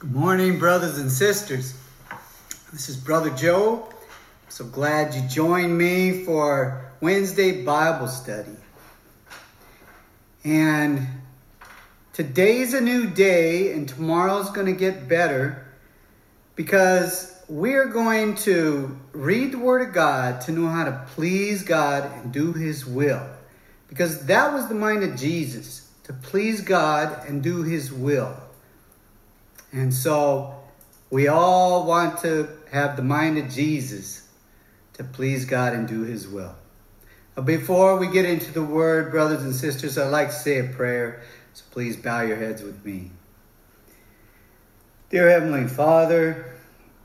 Good morning, brothers and sisters. This is Brother Joe. I'm so glad you joined me for Wednesday Bible study. And today's a new day, and tomorrow's going to get better because we're going to read the Word of God to know how to please God and do His will. Because that was the mind of Jesus to please God and do His will. And so we all want to have the mind of Jesus to please God and do His will. Before we get into the word, brothers and sisters, I'd like to say a prayer. So please bow your heads with me. Dear Heavenly Father,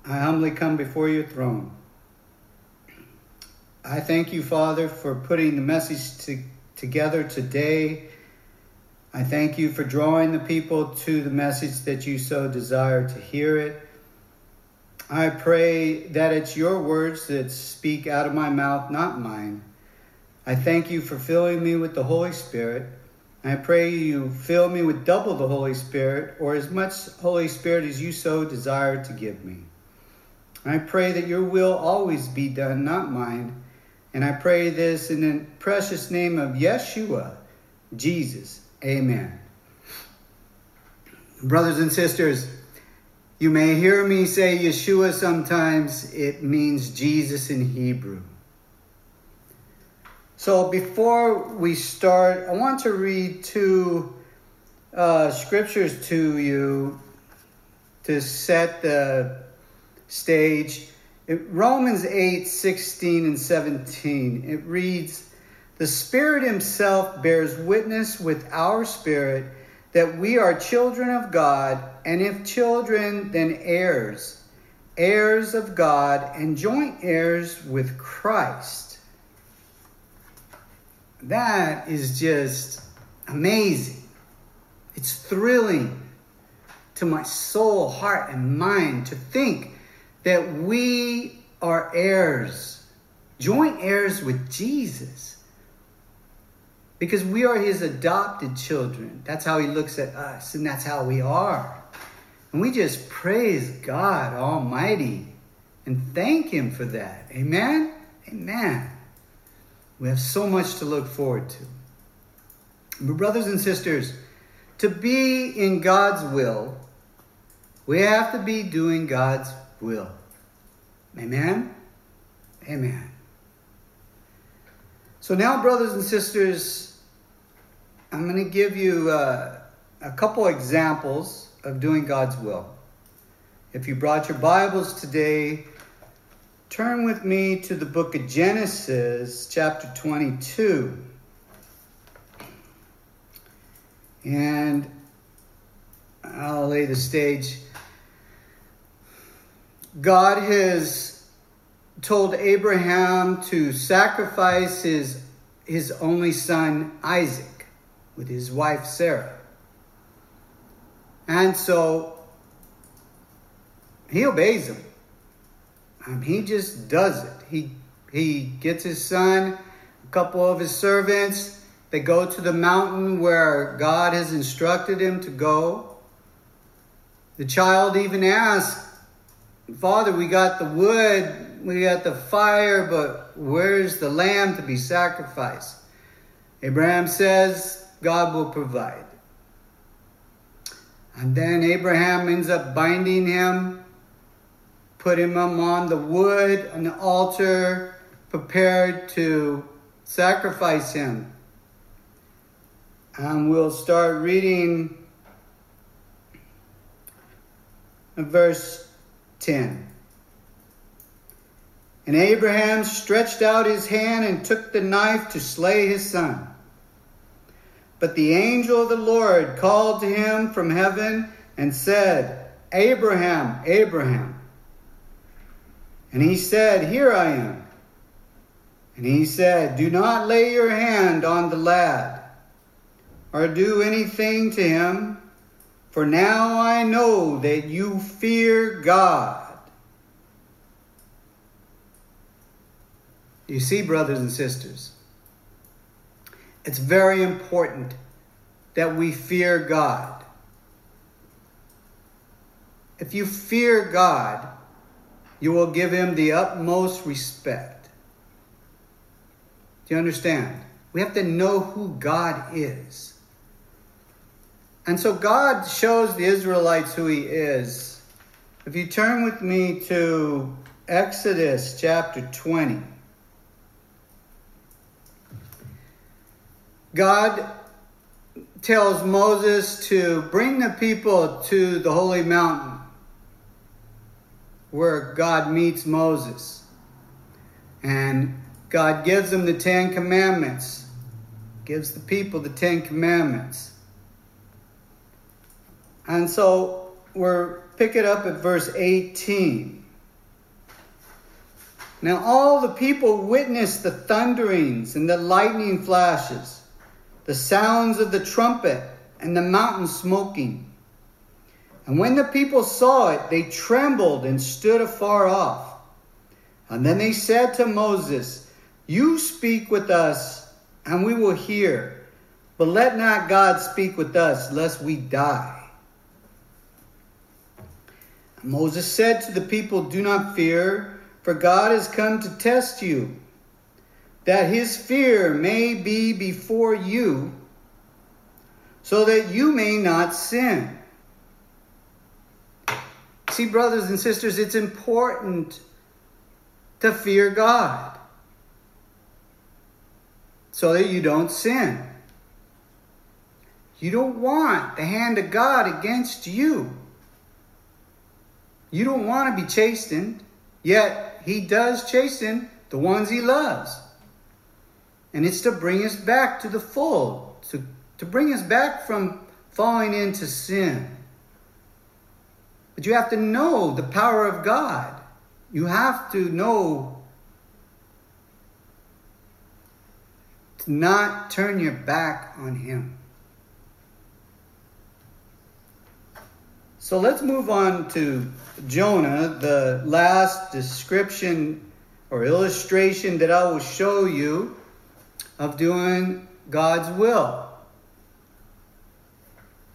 I humbly come before your throne. I thank you, Father, for putting the message to, together today I thank you for drawing the people to the message that you so desire to hear it. I pray that it's your words that speak out of my mouth, not mine. I thank you for filling me with the Holy Spirit. I pray you fill me with double the Holy Spirit, or as much Holy Spirit as you so desire to give me. I pray that your will always be done, not mine. And I pray this in the precious name of Yeshua, Jesus. Amen. Brothers and sisters, you may hear me say Yeshua sometimes, it means Jesus in Hebrew. So before we start, I want to read two uh, scriptures to you to set the stage. It, Romans 8 16 and 17. It reads, the Spirit Himself bears witness with our spirit that we are children of God, and if children, then heirs, heirs of God, and joint heirs with Christ. That is just amazing. It's thrilling to my soul, heart, and mind to think that we are heirs, joint heirs with Jesus because we are his adopted children. That's how he looks at us, and that's how we are. And we just praise God Almighty and thank him for that. Amen? Amen. We have so much to look forward to. But, brothers and sisters, to be in God's will, we have to be doing God's will. Amen? Amen. So, now, brothers and sisters, I'm going to give you uh, a couple examples of doing God's will. If you brought your Bibles today, turn with me to the book of Genesis, chapter 22. And I'll lay the stage. God has told Abraham to sacrifice his, his only son, Isaac with his wife Sarah. And so he obeys him. Um, he just does it. He he gets his son, a couple of his servants. They go to the mountain where God has instructed him to go. The child even asks, Father, we got the wood, we got the fire, but where's the lamb to be sacrificed? Abraham says, God will provide. And then Abraham ends up binding him, putting him on the wood on the altar, prepared to sacrifice him. And we'll start reading verse 10. And Abraham stretched out his hand and took the knife to slay his son. But the angel of the Lord called to him from heaven and said, Abraham, Abraham. And he said, Here I am. And he said, Do not lay your hand on the lad, or do anything to him, for now I know that you fear God. You see, brothers and sisters, it's very important that we fear God. if you fear God, you will give him the utmost respect. Do you understand? We have to know who God is. And so God shows the Israelites who he is. If you turn with me to Exodus chapter 20. God tells Moses to bring the people to the holy mountain where God meets Moses. And God gives them the Ten Commandments, gives the people the Ten Commandments. And so we're pick it up at verse 18. Now all the people witnessed the thunderings and the lightning flashes the sounds of the trumpet, and the mountain smoking. And when the people saw it, they trembled and stood afar off. And then they said to Moses, You speak with us, and we will hear. But let not God speak with us, lest we die. And Moses said to the people, Do not fear, for God has come to test you that his fear may be before you, so that you may not sin. See, brothers and sisters, it's important to fear God so that you don't sin. You don't want the hand of God against you. You don't want to be chastened, yet He does chasten the ones He loves. And it's to bring us back to the fold, to, to bring us back from falling into sin. But you have to know the power of God. You have to know to not turn your back on Him. So let's move on to Jonah, the last description or illustration that I will show you of doing God's will.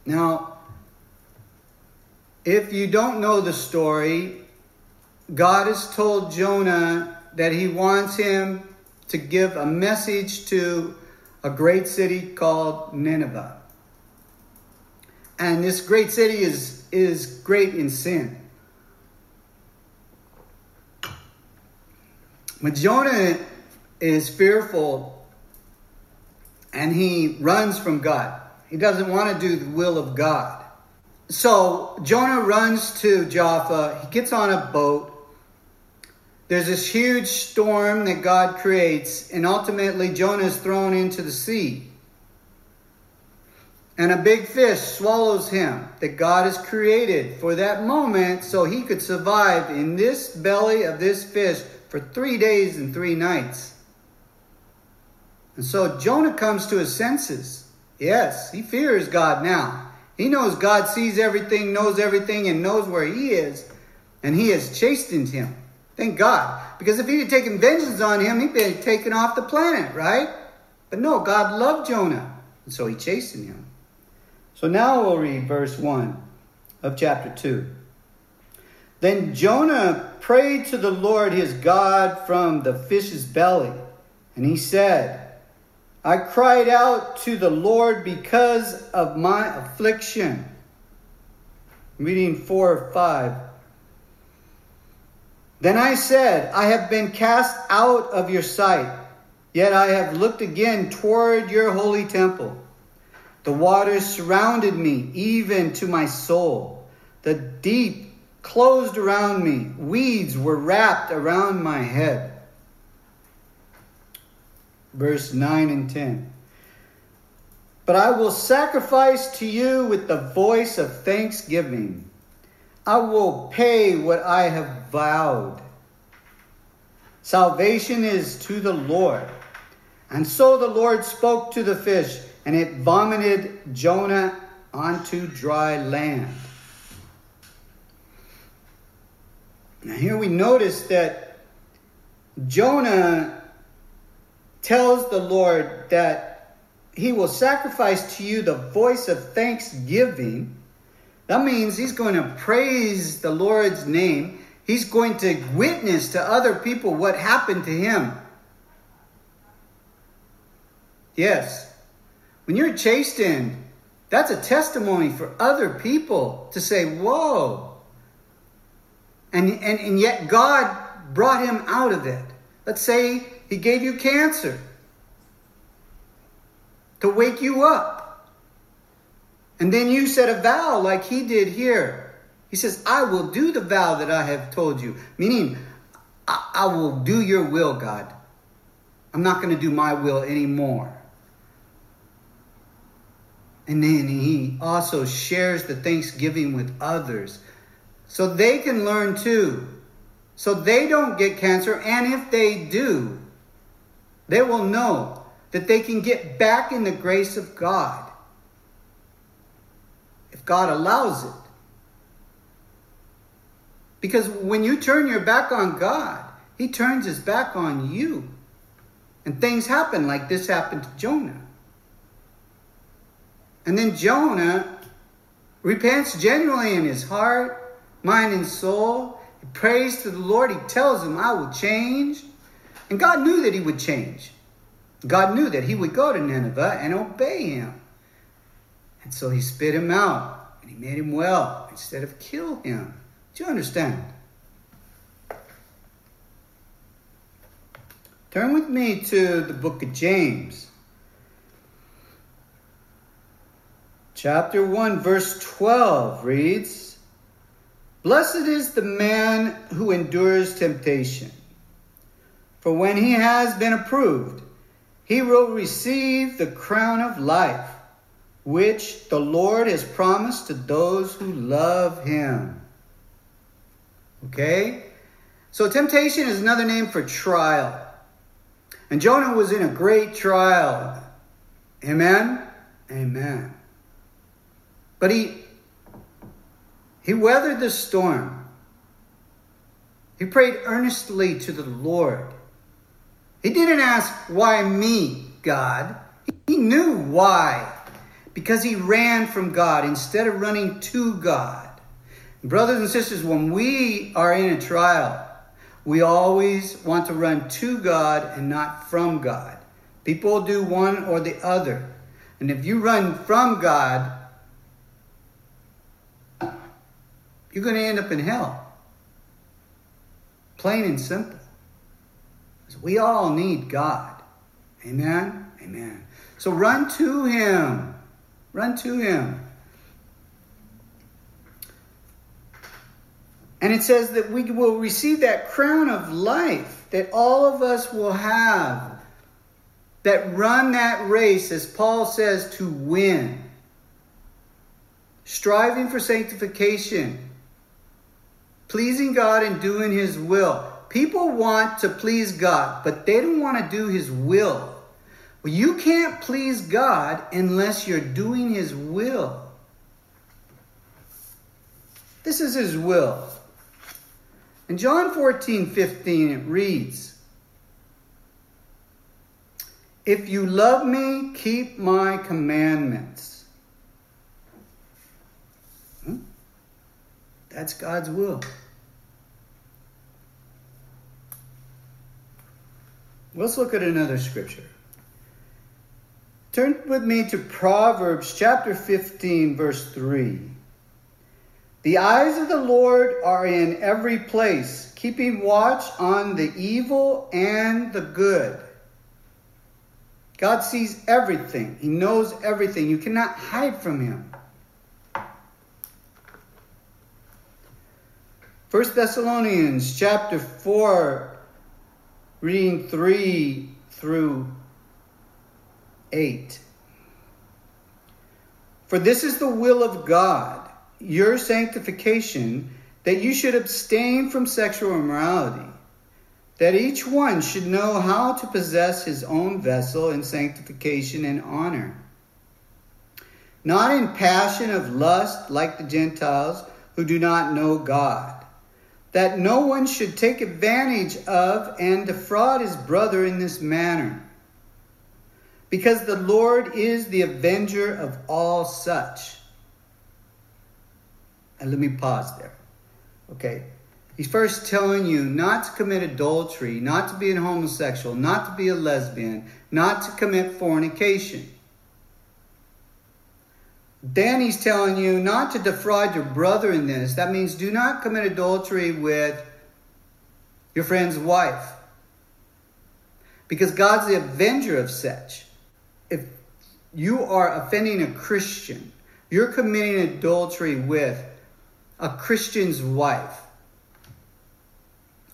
Now, if you don't know the story, God has told Jonah that he wants him to give a message to a great city called Nineveh. And this great city is, is great in sin. When Jonah is fearful and he runs from God. He doesn't want to do the will of God. So Jonah runs to Jaffa. He gets on a boat. There's this huge storm that God creates, and ultimately Jonah is thrown into the sea. And a big fish swallows him that God has created for that moment so he could survive in this belly of this fish for three days and three nights. And so Jonah comes to his senses. Yes, he fears God now. He knows God sees everything, knows everything, and knows where he is. And he has chastened him. Thank God. Because if he had taken vengeance on him, he'd been taken off the planet, right? But no, God loved Jonah. And so he chastened him. So now we'll read verse 1 of chapter 2. Then Jonah prayed to the Lord his God from the fish's belly. And he said, I cried out to the Lord because of my affliction. Reading 4 or 5. Then I said, I have been cast out of your sight, yet I have looked again toward your holy temple. The waters surrounded me, even to my soul. The deep closed around me, weeds were wrapped around my head verse 9 and 10. But I will sacrifice to you with the voice of thanksgiving. I will pay what I have vowed. Salvation is to the Lord. And so the Lord spoke to the fish, and it vomited Jonah onto dry land. Now, here we notice that Jonah tells the Lord that he will sacrifice to you the voice of thanksgiving That means he's going to praise the Lord's name. He's going to witness to other people what happened to him. Yes. When you're chastened, that's a testimony for other people to say, whoa. And, and, and yet God brought him out of it. Let's say he gave you cancer to wake you up. And then you said a vow like he did here. He says, I will do the vow that I have told you. Meaning, I, I will do your will, God. I'm not going to do my will anymore. And then he also shares the thanksgiving with others so they can learn too. So they don't get cancer. And if they do, they will know that they can get back in the grace of God if God allows it. Because when you turn your back on God, He turns His back on you. And things happen like this happened to Jonah. And then Jonah repents genuinely in his heart, mind, and soul. He prays to the Lord. He tells him, I will change. And God knew that he would change. God knew that he would go to Nineveh and obey him. And so he spit him out and he made him well instead of kill him. Do you understand? Turn with me to the book of James. Chapter 1, verse 12 reads Blessed is the man who endures temptation, for when he has been approved, he will receive the crown of life, which the Lord has promised to those who love him. Okay? So, temptation is another name for trial. And Jonah was in a great trial. Amen? Amen. But he he weathered the storm. He prayed earnestly to the Lord. He didn't ask, Why me, God? He knew why. Because he ran from God instead of running to God. Brothers and sisters, when we are in a trial, we always want to run to God and not from God. People do one or the other. And if you run from God, you're going to end up in hell. Plain and simple. We all need God. Amen? Amen. So run to Him. Run to Him. And it says that we will receive that crown of life that all of us will have. That run that race, as Paul says, to win. Striving for sanctification pleasing God and doing His will. People want to please God, but they don't want to do His will. Well, you can't please God unless you're doing His will. This is His will. In John 14 15, it reads, If you love me, keep my commandments. Hmm? That's God's will. Let's look at another scripture. Turn with me to Proverbs chapter 15, verse 3. The eyes of the Lord are in every place, keeping watch on the evil and the good. God sees everything, He knows everything. You cannot hide from Him. 1 Thessalonians chapter 4 reading 3 through 8. For this is the will of God, your sanctification, that you should abstain from sexual immorality, that each one should know how to possess his own vessel in sanctification and honor, not in passion of lust like the Gentiles who do not know God that no one should take advantage of and defraud his brother in this manner. Because the Lord is the avenger of all such. And let me pause there. Okay. He's first telling you not to commit adultery, not to be a homosexual, not to be a lesbian, not to commit fornication. He's telling you not to defraud your brother in this. That means do not commit adultery with your friend's wife. Because God's the avenger of such. If you are offending a Christian, you're committing adultery with a Christian's wife.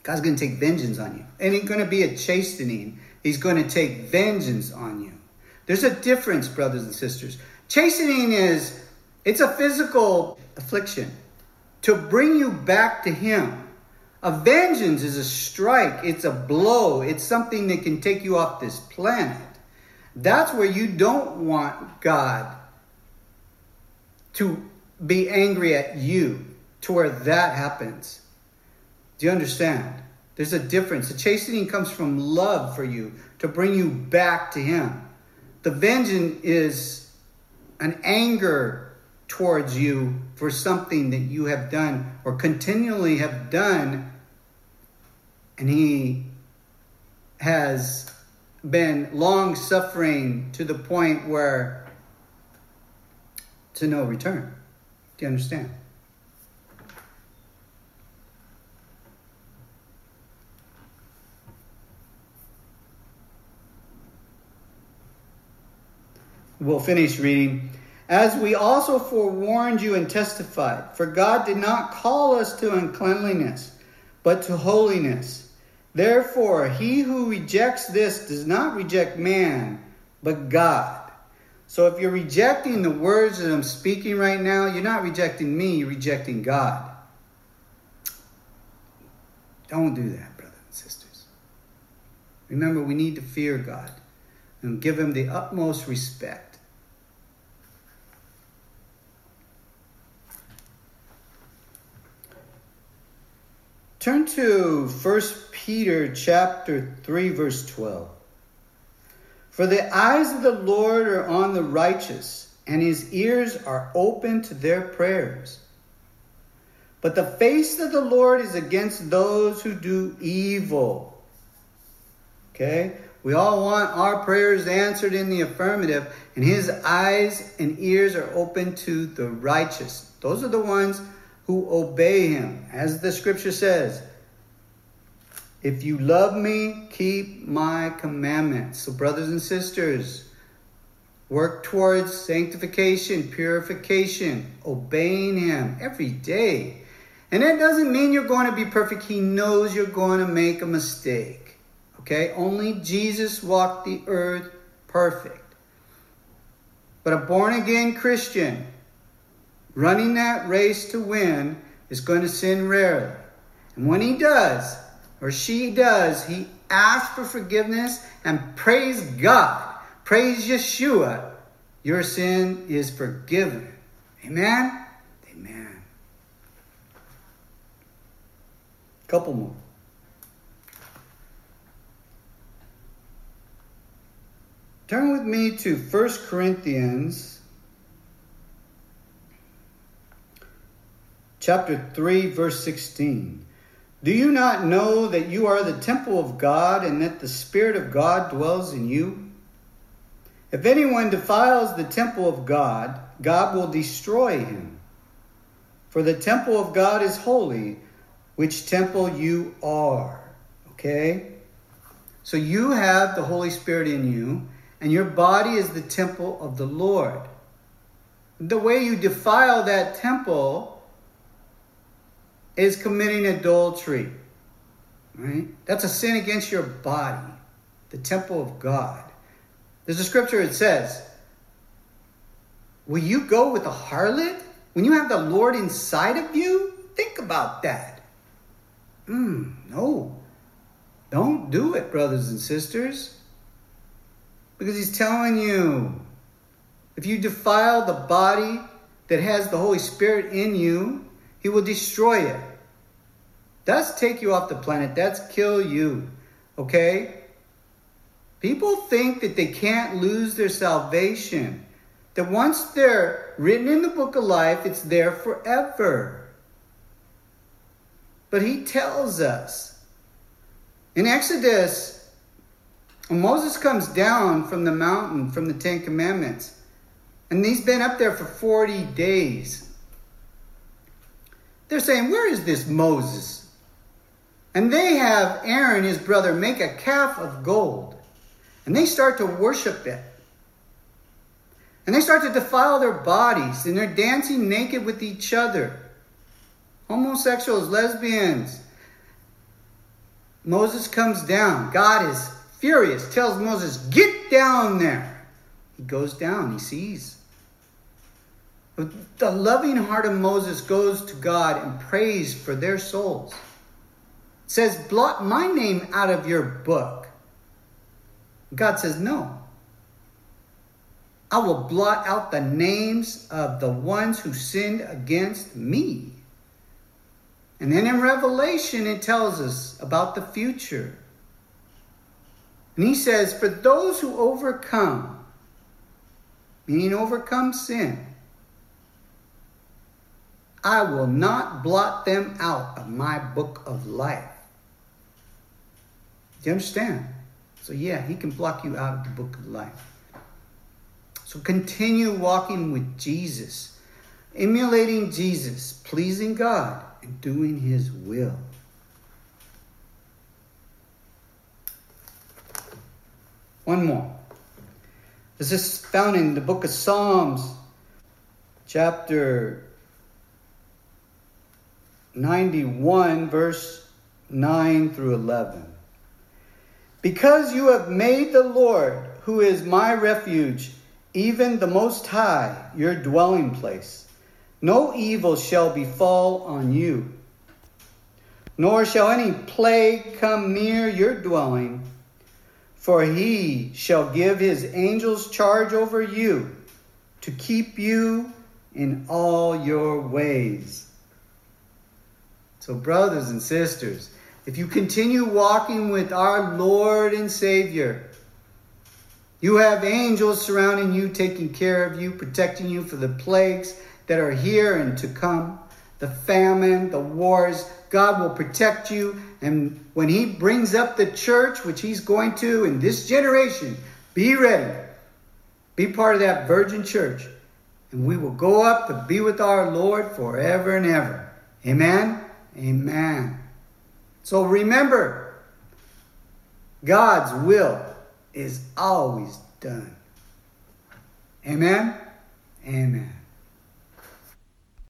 God's going to take vengeance on you. And it's going to be a chastening. He's going to take vengeance on you. There's a difference, brothers and sisters. Chastening is it's a physical affliction to bring you back to him. A vengeance is a strike, it's a blow, it's something that can take you off this planet. That's where you don't want God to be angry at you to where that happens. Do you understand? There's a difference. The chastening comes from love for you to bring you back to Him. The vengeance is an anger towards you for something that you have done or continually have done, and He has been long suffering to the point where to no return. Do you understand? We'll finish reading. As we also forewarned you and testified, for God did not call us to uncleanliness, but to holiness. Therefore, he who rejects this does not reject man, but God. So if you're rejecting the words that I'm speaking right now, you're not rejecting me, you're rejecting God. Don't do that, brothers and sisters. Remember, we need to fear God and give him the utmost respect. Turn to 1 Peter chapter 3 verse 12. For the eyes of the Lord are on the righteous, and his ears are open to their prayers. But the face of the Lord is against those who do evil. Okay? We all want our prayers answered in the affirmative, and his eyes and ears are open to the righteous. Those are the ones who obey him. As the scripture says, if you love me, keep my commandments. So, brothers and sisters, work towards sanctification, purification, obeying him every day. And that doesn't mean you're going to be perfect. He knows you're going to make a mistake. Okay? Only Jesus walked the earth perfect. But a born again Christian running that race to win is going to sin rarely. And when he does, or she does, he asks for forgiveness and praise God. Praise Yeshua. Your sin is forgiven. Amen? Amen. Couple more. Turn with me to 1 Corinthians chapter 3 verse 16. Do you not know that you are the temple of God and that the spirit of God dwells in you? If anyone defiles the temple of God, God will destroy him. For the temple of God is holy, which temple you are. Okay? So you have the Holy Spirit in you and your body is the temple of the Lord. The way you defile that temple is committing adultery. Right? That's a sin against your body, the temple of God. There's a scripture that says, Will you go with a harlot when you have the Lord inside of you? Think about that. Mm, no. Don't do it, brothers and sisters. Because he's telling you if you defile the body that has the Holy Spirit in you, he will destroy it. That's take you off the planet. That's kill you. Okay? People think that they can't lose their salvation. that once they're written in the book of life, it's there forever. But he tells us in Exodus, Moses comes down from the mountain from the Ten Commandments, and he's been up there for 40 days. They're saying, Where is this Moses? And they have Aaron, his brother, make a calf of gold. And they start to worship it. And they start to defile their bodies. And they're dancing naked with each other. Homosexuals, lesbians. Moses comes down. God is furious, tells Moses, Get down there. He goes down, he sees. But The loving heart of Moses goes to God and prays for their souls. It says, Blot my name out of your book. God says, No. I will blot out the names of the ones who sinned against me. And then in Revelation, it tells us about the future. And he says, For those who overcome, meaning overcome sin, I will not blot them out of my book of life. Do you understand? So, yeah, he can block you out of the book of life. So, continue walking with Jesus, emulating Jesus, pleasing God, and doing his will. One more. This is found in the book of Psalms, chapter 91, verse 9 through 11. Because you have made the Lord, who is my refuge, even the Most High, your dwelling place, no evil shall befall on you, nor shall any plague come near your dwelling. For he shall give his angels charge over you to keep you in all your ways. So, brothers and sisters, if you continue walking with our Lord and Savior, you have angels surrounding you, taking care of you, protecting you for the plagues that are here and to come, the famine, the wars. God will protect you. And when He brings up the church, which He's going to in this generation, be ready. Be part of that virgin church. And we will go up to be with our Lord forever and ever. Amen. Amen. So remember, God's will is always done. Amen. Amen.